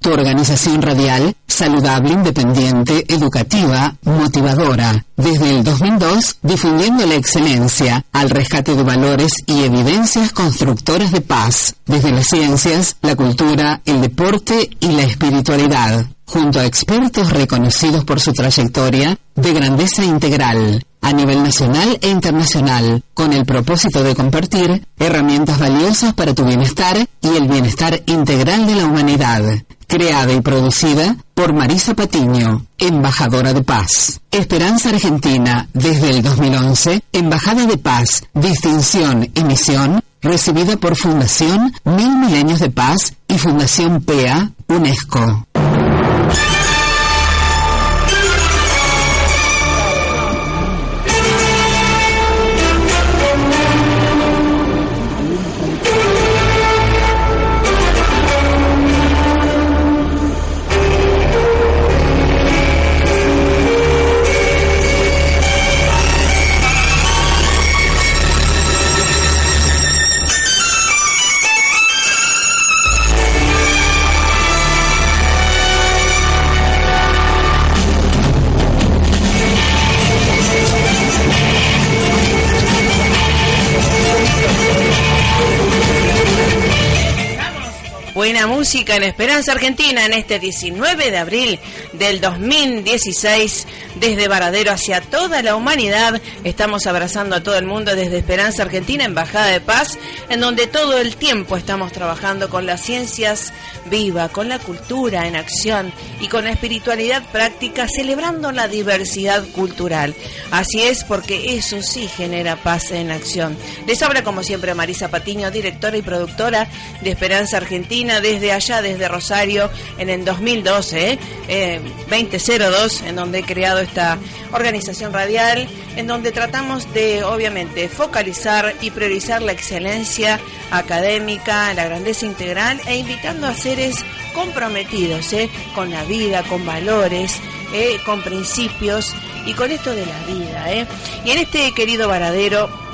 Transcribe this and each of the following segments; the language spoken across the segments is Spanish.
Tu organización radial, saludable, independiente, educativa, motivadora. Desde el 2002, difundiendo la excelencia, al rescate de valores y evidencias constructoras de paz, desde las ciencias, la cultura, el deporte y la espiritualidad, junto a expertos reconocidos por su trayectoria de grandeza integral a nivel nacional e internacional, con el propósito de compartir herramientas valiosas para tu bienestar y el bienestar integral de la humanidad. Creada y producida por Marisa Patiño, embajadora de paz. Esperanza Argentina, desde el 2011, embajada de paz, distinción y misión, recibida por Fundación Mil Milenios de Paz y Fundación PEA, UNESCO. En Esperanza Argentina en este 19 de abril del 2016 desde Varadero hacia toda la humanidad. Estamos abrazando a todo el mundo desde Esperanza Argentina, Embajada de Paz, en donde todo el tiempo estamos trabajando con las ciencias viva, con la cultura en acción y con la espiritualidad práctica, celebrando la diversidad cultural. Así es porque eso sí genera paz en acción. Les habla como siempre Marisa Patiño, directora y productora de Esperanza Argentina desde allá, desde Rosario, en el 2012, eh, 2002, en donde he creado esta organización radial, en donde tratamos de, obviamente, focalizar y priorizar la excelencia académica, la grandeza integral e invitando a seres comprometidos eh, con la vida, con valores, eh, con principios y con esto de la vida. Eh. Y en este querido varadero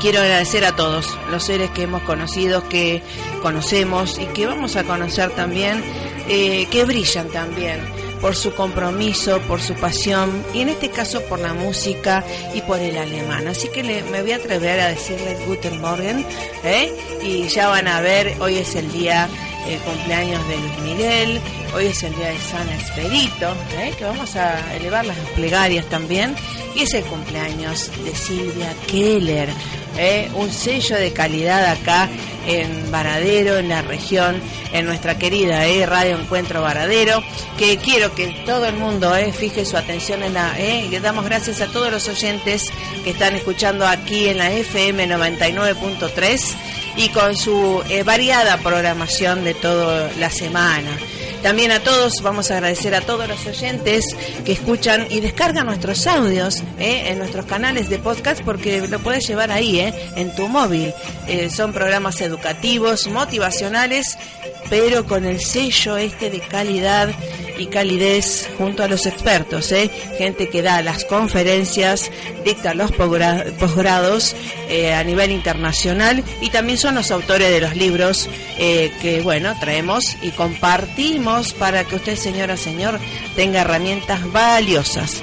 quiero agradecer a todos los seres que hemos conocido, que conocemos y que vamos a conocer también, eh, que brillan también por su compromiso, por su pasión y en este caso por la música y por el alemán. Así que le, me voy a atrever a decirles Guten Morgen ¿eh? y ya van a ver, hoy es el día, el cumpleaños de Luis Miguel, hoy es el día de San Expedito, ¿eh? que vamos a elevar las plegarias también, y es el cumpleaños de Silvia Keller, ¿eh? un sello de calidad acá en Varadero, en la región, en nuestra querida ¿eh? Radio Encuentro Varadero, que quiero que todo el mundo ¿eh? fije su atención en la... ¿eh? le damos gracias a todos los oyentes que están escuchando aquí en la FM 99.3 y con su variada programación de toda la semana. También a todos, vamos a agradecer a todos los oyentes que escuchan y descargan nuestros audios ¿eh? en nuestros canales de podcast porque lo puedes llevar ahí, ¿eh? en tu móvil. Eh, son programas educativos, motivacionales, pero con el sello este de calidad y calidez junto a los expertos, ¿eh? gente que da las conferencias, dicta los posgra- posgrados eh, a nivel internacional y también son los autores de los libros eh, que, bueno, traemos y compartimos para que usted, señora, señor, tenga herramientas valiosas.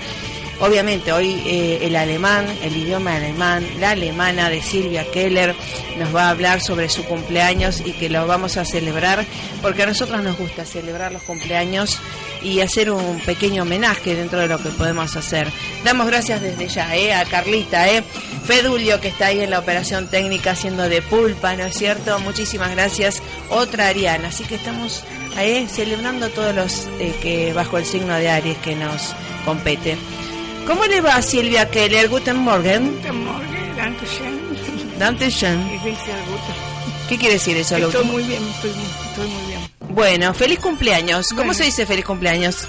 Obviamente hoy eh, el alemán, el idioma alemán, la alemana de Silvia Keller nos va a hablar sobre su cumpleaños y que lo vamos a celebrar porque a nosotros nos gusta celebrar los cumpleaños y hacer un pequeño homenaje dentro de lo que podemos hacer. Damos gracias desde ya eh, a Carlita, eh, Fedulio que está ahí en la operación técnica haciendo de pulpa, ¿no es cierto? Muchísimas gracias. Otra Ariana, así que estamos eh, celebrando todos los que bajo el signo de Aries que nos compete. ¿Cómo le va a Silvia Keller? Guten Morgen. Guten Morgen. Ich bin sehr gut. ¿Qué quiere decir eso? Estoy muy bien, estoy, estoy muy bien. Bueno, feliz cumpleaños. ¿Cómo Bueno. se dice feliz cumpleaños?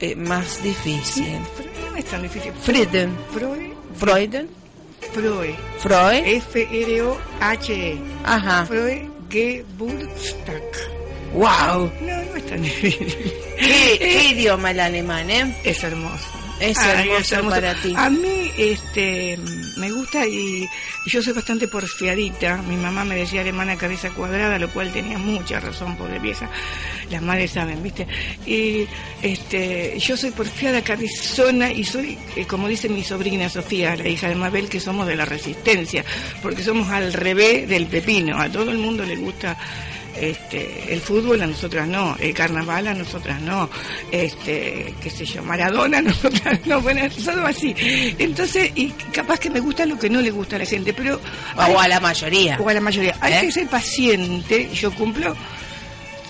Eh, más difícil. Freud no es tan difícil. Frieden. Freud, Freuden. Freud. Freud. F-R-O-H-E. Ajá. Freud Geburtstag. Wow. No, no es tan difícil. ¿Qué, qué idioma el alemán, eh? Es hermoso. Es Ay, hermoso es hermoso. para ti. A mí este, me gusta y yo soy bastante porfiadita. Mi mamá me decía alemana cabeza cuadrada, lo cual tenía mucha razón, pobre vieja. Las madres saben, ¿viste? Y este, yo soy porfiada, cabezona y soy, eh, como dice mi sobrina Sofía, la hija de Mabel, que somos de la resistencia, porque somos al revés del pepino. A todo el mundo le gusta este, el fútbol a nosotras no, el carnaval a nosotras no, este, qué sé yo, Maradona a nosotras no, bueno, todo así. Entonces, y capaz que me gusta lo que no le gusta a la gente, pero... hay- O a la mayoría. o a la mayoría. Hay ¿Eh? que ser paciente, yo cumplo.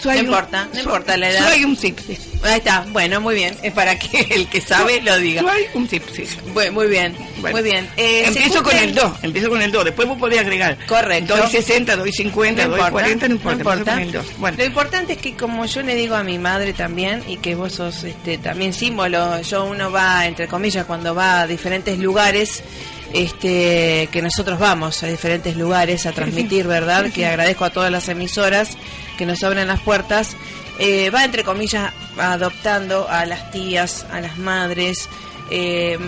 No importa, no importa la edad. Soy un sipsis. Ahí está, bueno, muy bien. Es para que el que sabe lo diga. Soy un sipsis. Muy, muy bien, Bueno, muy bien. Eh, empiezo con el 2, empiezo con el 2, después vos podés agregar. Correcto. Doy 60, doy 50, No doy importa, 40, no importa, no importa. con el 2. Bueno, Lo importante es que como yo le digo a mi madre también y que vos sos este también símbolo, yo uno va entre comillas cuando va a diferentes lugares este que nosotros vamos a diferentes lugares a transmitir, ¿verdad? Que agradezco a todas las emisoras que nos abren las puertas. Eh, va entre comillas adoptando a las tías, a las madres, eh,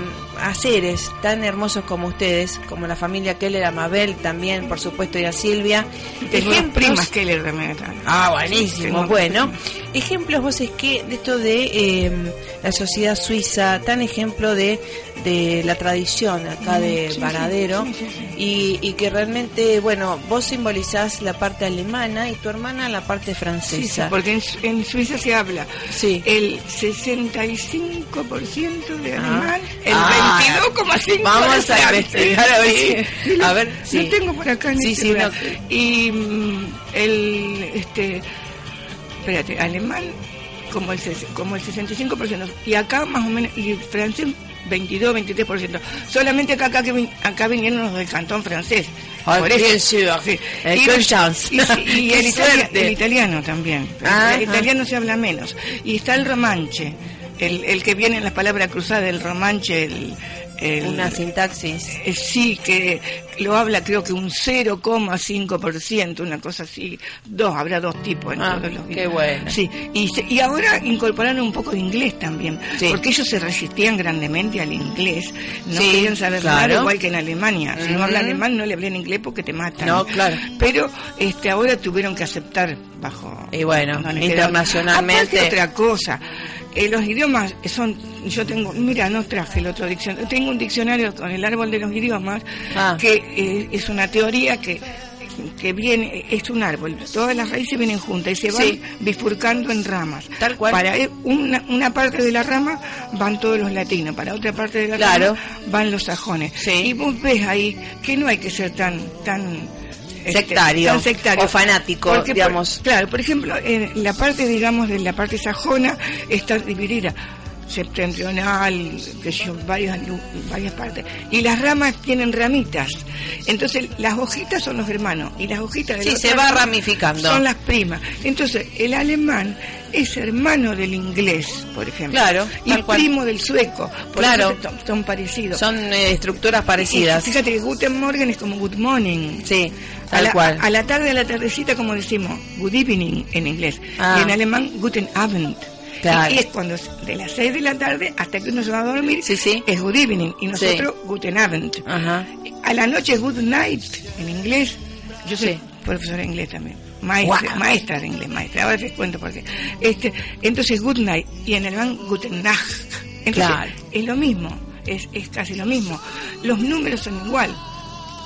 a seres tan hermosos como ustedes, como la familia Keller, a Mabel también, por supuesto, y a Silvia. tengo Ejemplos- primas le también. Ah, buenísimo. Bueno, ejemplos vos es que de esto de eh, la sociedad suiza, tan ejemplo de, de la tradición acá de sí, Varadero. Y, y que realmente, bueno, vos simbolizás la parte alemana y tu hermana la parte francesa. porque en, en Suiza se habla Sí. el 65% de Ah. alemán, el Ah. 22,5% Vamos a investigar a ver si- Sí, a ver, sí. Lo tengo por acá en Sí, el sí, no. Y mm, el, este, espérate, alemán como el, como el 65%. Y acá más o menos, y francés 22, 23%. Solamente acá, acá, que acá vinieron los del cantón francés. Ay, Por eso. sûr. Sí. Eh, Y, qué chance. y- y Qué el, el italiano también. Ajá. El italiano se habla menos. Y está el romanche, el, el que viene en las palabras cruzadas, el romanche, el... el- Una sintaxis. eh, sí, que lo habla creo que un 0,5%, una cosa así. Dos, habrá dos tipos en Ah, todos los qué bueno. Sí, y, y ahora incorporaron un poco de inglés también, Sí. porque ellos se resistían grandemente al inglés, no Sí, querían saber claro. nada, igual que en Alemania. Si no habla alemán, no le hablan inglés porque te matan. No, claro. Pero este ahora tuvieron que aceptar bajo... Y bueno, no internacionalmente- Aparte otra cosa, eh, los idiomas son... Yo tengo, mira, no traje el otro diccionario, tengo un diccionario con el árbol de los idiomas, Ah. que eh, es una teoría que que viene, es un árbol, todas las raíces vienen juntas y se van Sí. bifurcando en ramas. Tal cual. Para eh, una, una parte de la rama van todos los latinos, para otra parte de la Claro. rama van los sajones. Sí. Y vos ves ahí que no hay que ser tan tan Sectario, tan sectario. o fanático, Porque, por- digamos. claro, por ejemplo, en la parte, digamos, de la parte sajona está dividida septentrional, que yo, varias, varias partes. Y las ramas tienen ramitas. Entonces, las hojitas son los hermanos y las hojitas de Sí, se va ramificando. Son las primas. Entonces, el alemán es hermano del inglés, por ejemplo. Claro, Y cual. primo del sueco. Por Claro. son, son parecidos. Son eh, estructuras parecidas. Y fíjate que Guten Morgen es como Good Morning. Sí, A tal la, cual. a la tarde, a la tardecita, como decimos, good evening en inglés. Ah. Y en alemán, guten Abend. Claro. Y es cuando es de las 6 de la tarde hasta que uno se va a dormir, Sí, sí. es good evening. Y nosotros, guten Abend. Ajá. A la noche good night en inglés. Yo soy Sí. profesora de inglés también. Maestra, maestra de inglés, maestra. Ahora les cuento por qué. Este, entonces, good night. Y en alemán, guten Nacht. Entonces, Claro. es lo mismo. Es, es casi lo mismo. Los números son igual.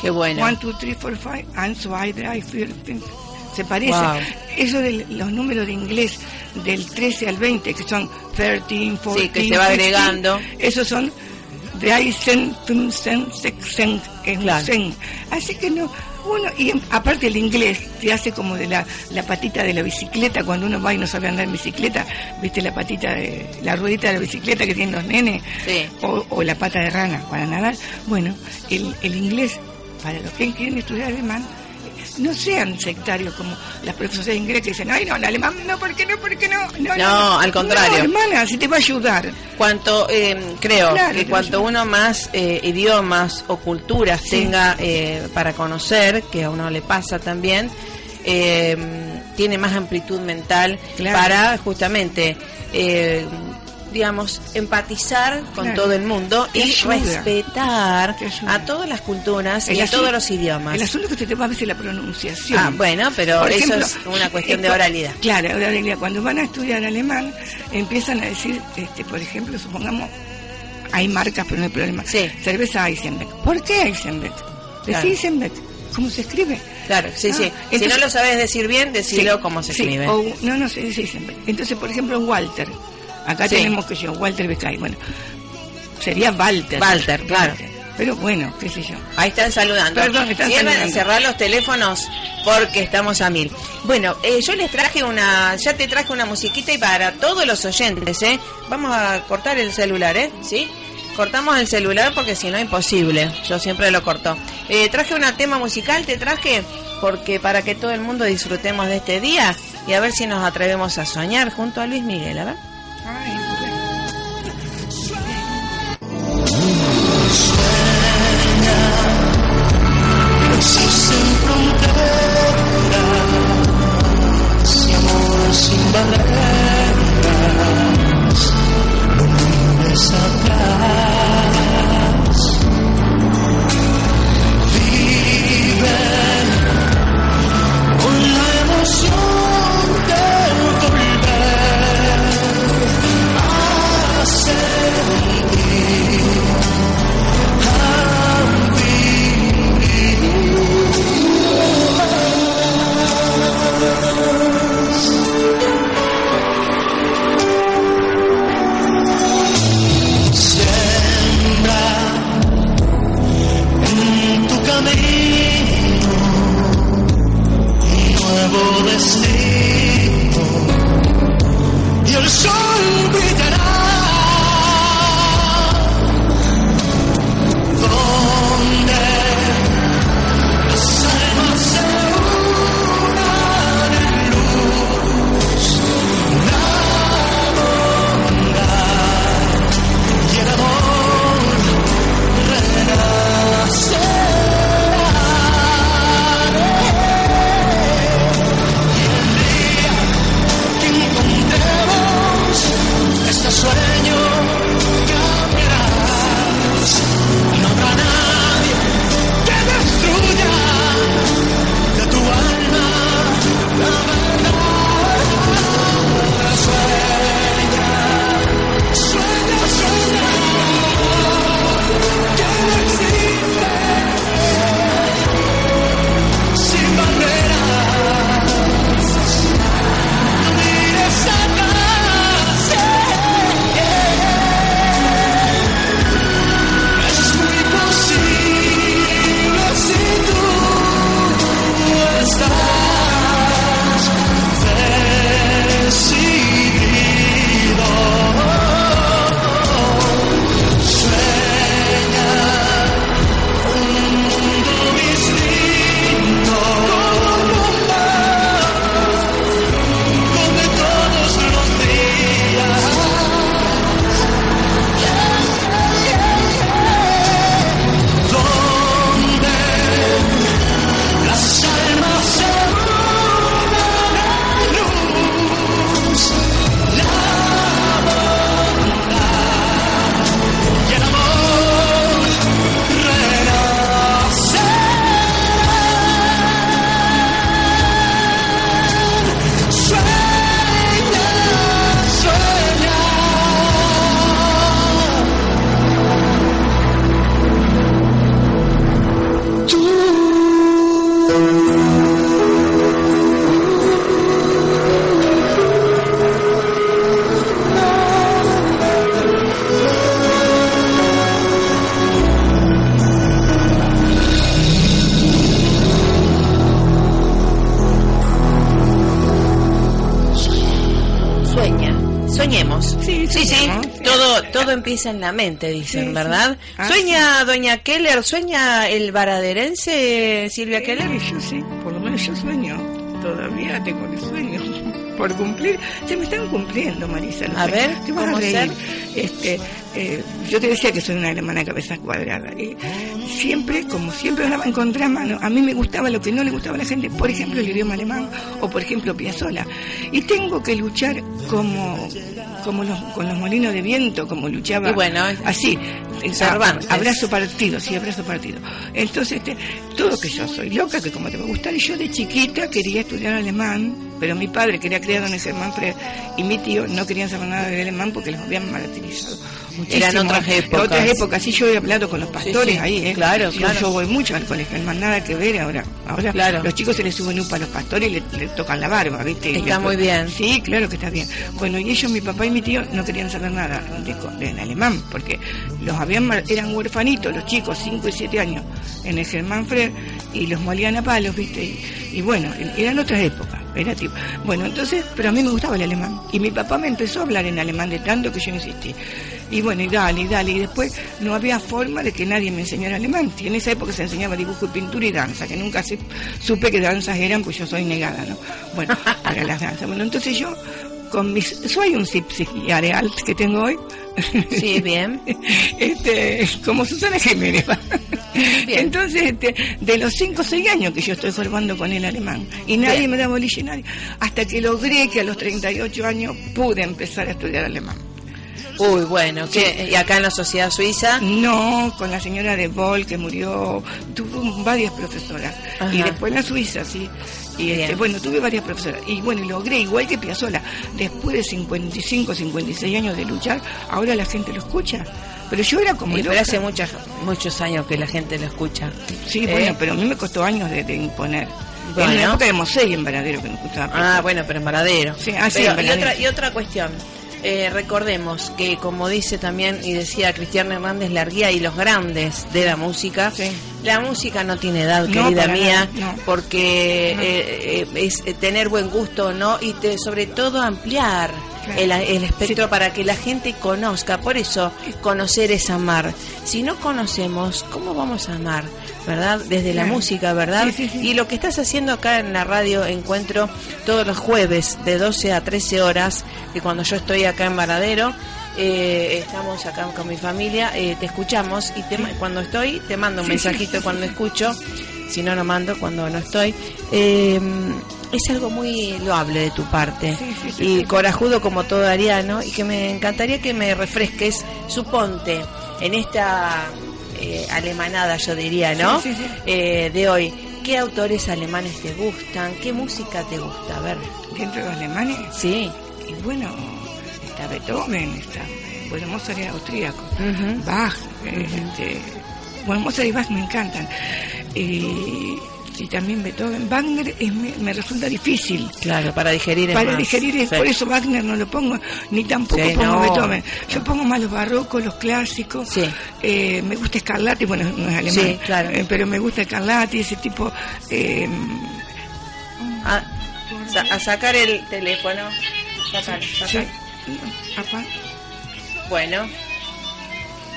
Qué bueno. 1, 2, 3, 4, 5, 1, 2, 3, 4, 5. Se parece. Wow. Eso de los números de inglés del 13 al 20, que son 13, 14, Sí, que se va 15, agregando. Esos son 13, 15, 16, que es un Claro. cen. Así que no, uno, y en- aparte el inglés te hace como de la, la patita de la bicicleta, cuando uno va y no sabe andar en bicicleta, viste la patita de, la ruedita de la bicicleta que tienen los nenes, Sí. o, o la pata de rana para nadar. Bueno, el, el inglés, para los que quieren estudiar alemán, no sean sectarios como las profesoras de inglés que dicen, ay no, el alemán no, ¿por qué no? ¿Por qué no? No, No, al contrario. No, hermana, si te va a ayudar. Cuanto, eh, creo Claro, que cuanto no- uno más eh, idiomas o culturas Sí. tenga eh, para conocer, que a uno le pasa también, eh, tiene más amplitud mental Claro. para justamente eh, digamos, empatizar con Claro. todo el mundo Te y ayuda. respetar a todas las culturas El y a todos los idiomas. El asunto que te te va a veces la pronunciación. Ah, bueno, pero Por eso ejemplo, es una cuestión de oralidad. Claro, de oralidad. Cuando van a estudiar alemán, empiezan a decir, este, por ejemplo, supongamos, hay marcas, pero no hay problema. Sí. Cerveza Eisenbeck. ¿Por qué Eisenbeck? Decí Claro. Eisenbeck. ¿Cómo se escribe? Claro, sí, Ah, sí. si entonces- no lo sabes decir bien, decilo Sí, como se sí, escribe. o- no, no se dice Eisenbeck. Entonces, por ejemplo, Walter. Acá Sí. tenemos que yo, Walter Beccay. Bueno, sería Walter. Walter, claro. Pero bueno, qué sé yo. Ahí están saludando. Perdón, están Cierran- saludando. cerrar los teléfonos porque estamos a mil. Bueno, eh, yo les traje una, ya te traje una musiquita y para todos los oyentes, ¿eh? Vamos a cortar el celular, ¿eh? ¿Sí? Cortamos el celular porque si no imposible. Yo siempre lo corto. Eh, traje un tema musical, te traje porque para que todo el mundo disfrutemos de este día y a ver si nos atrevemos a soñar junto a Luis Miguel, a ver. Existen fronteras y amor sin barreras. Empieza en la mente, dicen, Sí, sí. ¿verdad? Ah, Sueña doña Keller, sueña el varaderense Silvia Keller. Sí, yo sí, por lo menos yo sueño todavía tengo el sueño por cumplir. Se me están cumpliendo, Marisa. A ver, Te vas a ¿cómo reír. Este, eh, yo te decía que soy una alemana cabeza cuadrada. Y siempre, como siempre andaba en contramano, a mí me gustaba lo que no le gustaba a la gente, por ejemplo, el idioma alemán o, por ejemplo, Piazzolla. Y tengo que luchar como, como los, con los molinos de viento, como luchaba Y bueno, así. Cervantes. a- Abrazo partido, sí, abrazo partido. Entonces, este, todo que yo soy loca, que como te va a gustar, y yo de chiquita quería estudiar alemán, pero mi padre quería criado en el Germán Freire y mi tío no querían saber nada del alemán porque los habían martirizado. Muchísimo. Eran otras épocas. Otras épocas, sí, yo he hablado con los pastores sí, ahí, ¿eh? claro, Yo- claro. Yo voy mucho al colegio, no nada que ver ahora. Ahora Claro. los chicos se les suben upa a los pastores y le, le tocan la barba, ¿viste? Está muy bien. Sí, claro que está bien. Bueno, y ellos, mi papá y mi tío, no querían saber nada de, de alemán, porque los habían eran huerfanitos, los chicos, 5 y 7 años, en el Germán Freire, y los molían a palos, ¿viste? Y, y bueno, eran otras épocas. Era tipo. Bueno, entonces, pero a mí me gustaba el alemán. Y mi papá me empezó a hablar en alemán de tanto que yo insistí. Y bueno, y dale, y dale. Y después no había forma de que nadie me enseñara alemán. Y en esa época se enseñaba dibujo y pintura y danza, que nunca se- supe que danzas eran, pues yo soy negada, ¿no? Bueno, para las danzas. Bueno, entonces yo, con mis. Soy un areal que tengo hoy. Sí, bien. este, como Susana Jiménez. Entonces, este, de los 5 o 6 años que yo estoy formando con el alemán, y nadie Bien. me da bolilla, nadie, hasta que logré que a los 38 años pude empezar a estudiar alemán. Uy, bueno. ¿y acá en la sociedad suiza? No, con la señora de Boll que murió, tuve varias profesoras. Ajá. Y después en la Suiza, sí. Y este, bueno, tuve varias profesoras. Y bueno, y logré, igual que Piazzolla, después de 55, 56 años de luchar, ahora la gente lo escucha. Pero yo era como Y pero hace muchas, muchos años que la gente lo escucha. Sí, ¿Eh? bueno, pero a mí me costó años de, de imponer. Bueno. En la época de Mosey en Varadero que me gustaba. Ah, bueno, pero en Varadero. Sí, ah, sí, Pero, en y, otra, y otra cuestión. Eh, recordemos que, como dice también y decía Cristian Hernández Larguía y los grandes de la música, Sí. la música no tiene edad, No, querida mía, no. porque eh, eh, es eh, tener buen gusto, ¿no? Y te- sobre todo ampliar. El, el espectro para que la gente conozca. Por eso, conocer es amar. Si no conocemos, ¿cómo vamos a amar? ¿Verdad? Desde la música, ¿verdad? Sí, sí, sí. Y lo que estás haciendo acá en la radio encuentro todos los jueves de 12 a 13 horas, que cuando yo estoy acá en Varadero, eh, estamos acá con mi familia, eh, te escuchamos y te cuando estoy te mando un mensajito cuando escucho, si no, no mando cuando no estoy. Eh, es algo muy loable de tu parte Sí, sí, sí, y corajudo como todo ariano y que me encantaría que me refresques, suponte, en esta eh, alemanada, yo diría, ¿no? Sí, sí, sí. Eh, de hoy. ¿Qué autores alemanes te gustan? ¿Qué música te gusta? A ver. Dentro de los alemanes. Sí. Y bueno, está Beethoven, está. Bueno, Mozart austríaco. Ujú. Bach, eh, este, bueno, Mozart y Bach me encantan. Y, y también Beethoven. Wagner es- me, me resulta difícil. Claro, para digerir es Para más. digerir, es Sí. por eso Wagner no lo pongo, ni tampoco Sí, pongo no. Beethoven. Yo pongo más los barrocos, los clásicos. Sí. Eh, me gusta Scarlatti, bueno, no es alemán, Sí, claro. eh, pero me gusta Scarlatti, ese tipo. Eh, A, sa- a sacar el teléfono. Sacar, sacar. Bueno.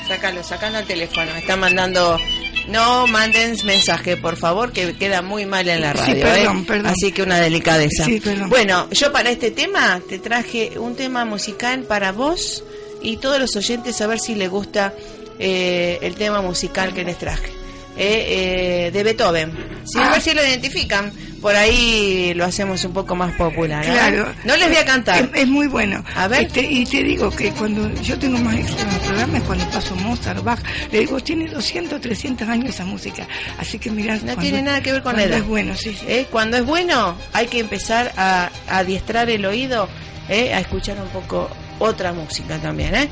Sácalo, sacando el teléfono. Me están mandando. No manden mensaje, por favor, que queda muy mal en la Sí, radio. perdón, ¿eh? perdón. Así que una delicadeza. Sí. Bueno, yo para este tema te traje un tema musical para vos y todos los oyentes a ver si les gusta eh, el tema musical que les traje. Eh, eh, de Beethoven. Sí, a Ah. ver si lo identifican. Por ahí lo hacemos un poco más popular. ¿eh? Claro. No les voy a cantar. Es, es muy bueno. A ver. Este, y te digo que cuando yo tengo más éxito en el programa es cuando paso Mozart, Bach. Le digo, tiene 200, 300 años esa música. Así que mirá. No cuando- tiene nada que ver con cuando edad. Es bueno, sí, sí. ¿Eh? Cuando es bueno, hay que empezar a, a adiestrar el oído, ¿eh? a escuchar un poco otra música también. ¿eh?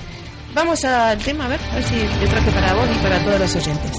Vamos al tema, a ver, a ver si le traje para vos y para todos los oyentes.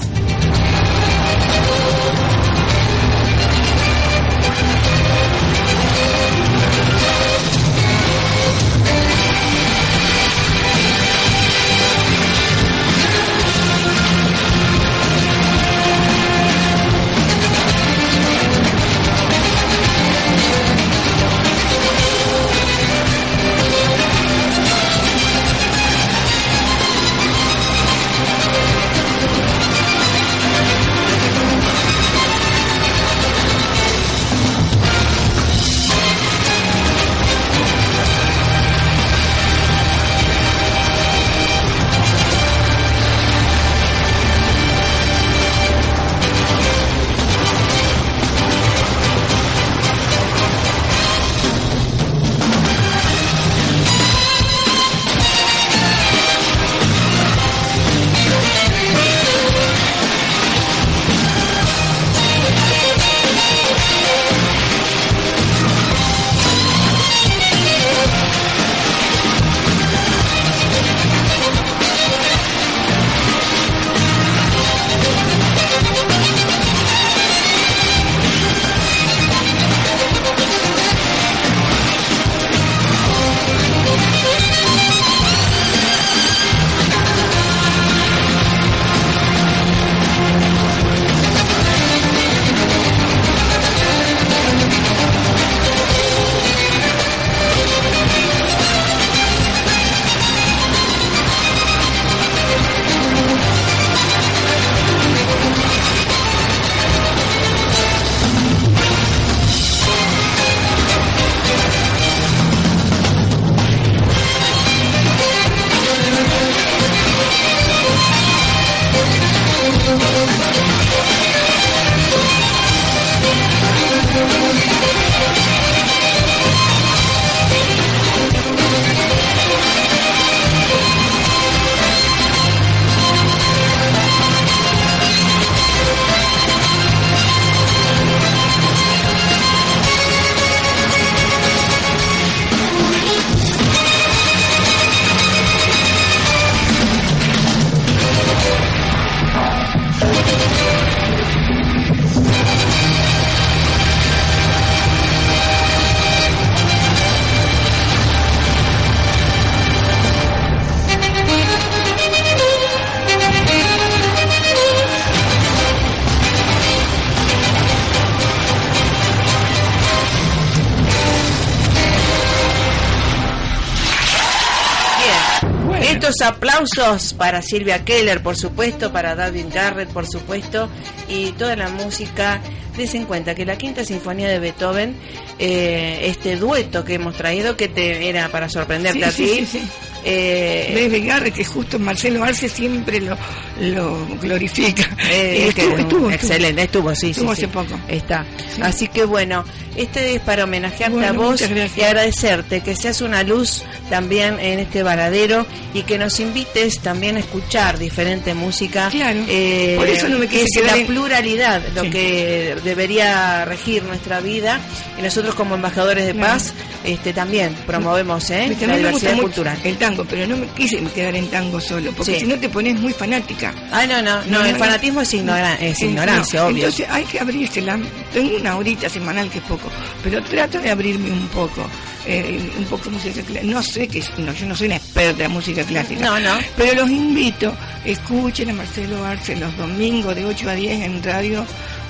Aplausos para Silvia Keller, por supuesto, para David Garrett, por supuesto, y toda la música. Des en cuenta que la quinta sinfonía de Beethoven, eh, este dueto que hemos traído, que te era para sorprenderte Sí, a sí, ti. sí, sí. eh, Bebe Garrett, que justo Marcelo Arce siempre lo, lo glorifica. Eh, Y que- estuvo, estuvo, excelente, estuvo, sí, Estuvo sí, hace sí. poco. Está. Sí. Así que bueno, este es para homenajearte Bueno, a vos y agradecerte que seas una luz también en este varadero y que nos invites también a escuchar diferente música. Claro. Eh, Por eso no me que quise es quedar la en- pluralidad lo que debería regir nuestra vida y nosotros como embajadores de Claro. paz este también promovemos ¿eh? La diversidad cultural. el tango, pero no me quise quedar en tango solo, porque si no te pones muy fanática. Ah, no, no, no, No, el fanatismo es, ignora- es ignorancia, no, obvio. Entonces hay que abrírsela. Tengo una horita semanal que es poco, pero trato de abrirme un poco. eh, un poco música clásica. No sé que no, yo no soy una experta en música clásica. No, no. Pero los invito, escuchen a Marcelo Arce los domingos de 8 a 10 en radio.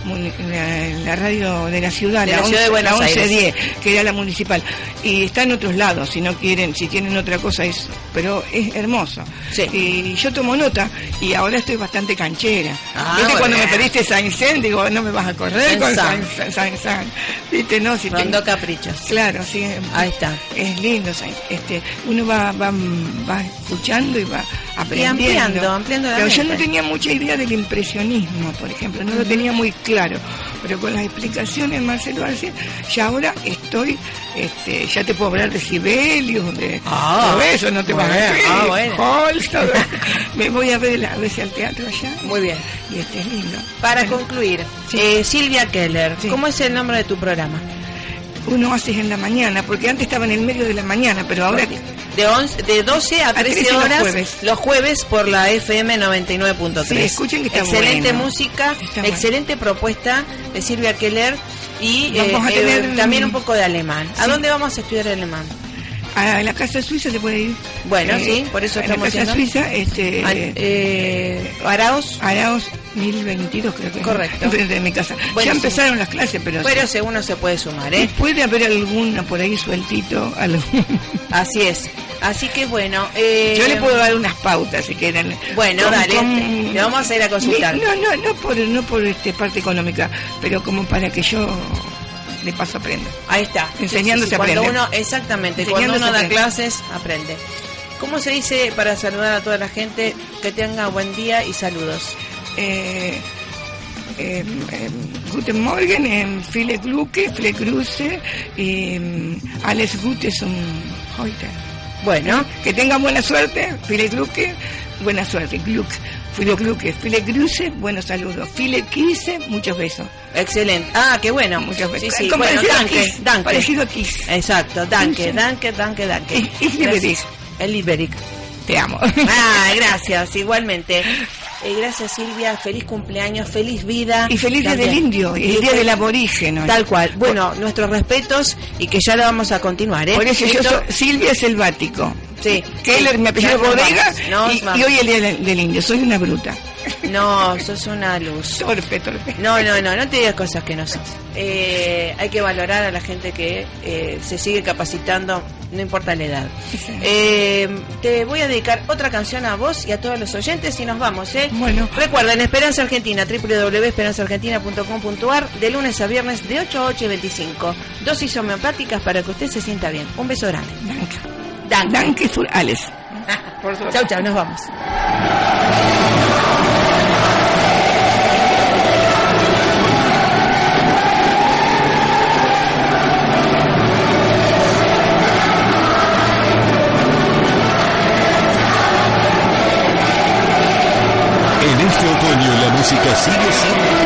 La, la radio de la ciudad, De la, la ciudad de 11, la Buenos Aires. 1110, que era la municipal. Y está en otros lados, si no quieren, si tienen otra cosa, es, pero es hermoso. Sí. Y yo tomo nota y ahora estoy bastante canchera. Ah, ¿Viste muy cuando me pediste Saint digo, no me vas a correr con. Saint Saint Saint. ¿Viste? No, si Rondo tengo- Caprichos. Claro, sí. Ahí está. Es lindo, Saint. este, uno va, va, va escuchando y va aprendiendo. ampliando, ampliando la Pero yo no tenía mucha idea del impresionismo, por ejemplo, no lo tenía muy claro. Pero con las explicaciones de Marcelo Arce, ya ahora estoy, este, ya te puedo hablar de Sibelius, de Ah, todo eso, no te vas a bueno, ver. ah, bueno. Todo. Me voy a ver a veces al teatro allá. Muy bien. Y este es lindo. Para Bueno, concluir, Sí. eh, Silvia Keller, Sí. ¿cómo es el nombre de tu programa? uno hace en la mañana, porque antes estaba en el medio de la mañana, pero ahora De, 11, de 12 a 13 13 los horas jueves. los jueves por la FM 99.3. Sí, escuchen que está Excelente bueno. música, Está bueno. excelente propuesta de Silvia Keller y eh, a eh, tener, también mm, un poco de alemán. ¿A sí. dónde vamos a estudiar alemán? A la casa suiza se puede ir. Bueno, sí, por eso en la estamos casa suiza, este, Ah, eh, Araos. Araos 1022 creo que es, Correcto. enfrente de mi casa. Ya empezaron las clases, pero, Pero según no se puede sumar, sí. ¿eh? puede haber alguna por ahí sueltito. algún- Así es. Así que bueno. eh, Yo le puedo dar unas pautas si quieren. Bueno, Con- dale, con- le vamos a ir a consultar. No, no, no por, no por este parte económica, pero como para que yo de paso aprenda. Ahí está. Enseñando se Cuando aprende. uno, exactamente, Enseñando cuando uno da aprende. clases, aprende. ¿Cómo se dice para saludar a toda la gente que tenga buen día y saludos? Eh, eh, eh, Guten Morgen, eh, viele Glucke, viele Grüße, eh, alles Gute zum heute. Bueno, Que tengan buena suerte, viele Glucke, buena suerte, Gluck, viele Glucke, viele Grüße, buenos saludos, viele Kisse, muchos besos. excelente. Ah, qué bueno. Muchas veces. Sí, sí, Como bueno, danke, Kiss, danke. Parecido a Kiss. Exacto, danke, danke, danke, danke. Gracias. dich. El Iberic. Te amo. Ah, gracias, igualmente. Eh, gracias Silvia, feliz cumpleaños, feliz vida. Y feliz día del indio, y el día del aborígeno. Tal cual. Bueno, nuestros respetos y que ya lo vamos a continuar, ¿eh? Por eso yo soy Silvia Selvático. Sí. Keller, mi apellido Bodega, y, y hoy el día del, del indio. Soy una bruta. No, sos una luz. Torpe, torpe. No, no, no, no te digas cosas que no sos. Eh, hay que valorar a la gente que eh, se sigue capacitando, no importa la edad. Sí. Eh, te voy a dedicar otra canción a vos y a todos los oyentes y nos vamos, ¿eh? Bueno. Recuerden, Esperanza Argentina, www.esperanzaargentina.com.ar, de lunes a viernes de 8 a 8 y 25. Dosis homeopáticas para que usted se sienta bien. Un beso grande. Danke. Danke für alles. Chau, chau, nos vamos. En este otoño la música sigue siendo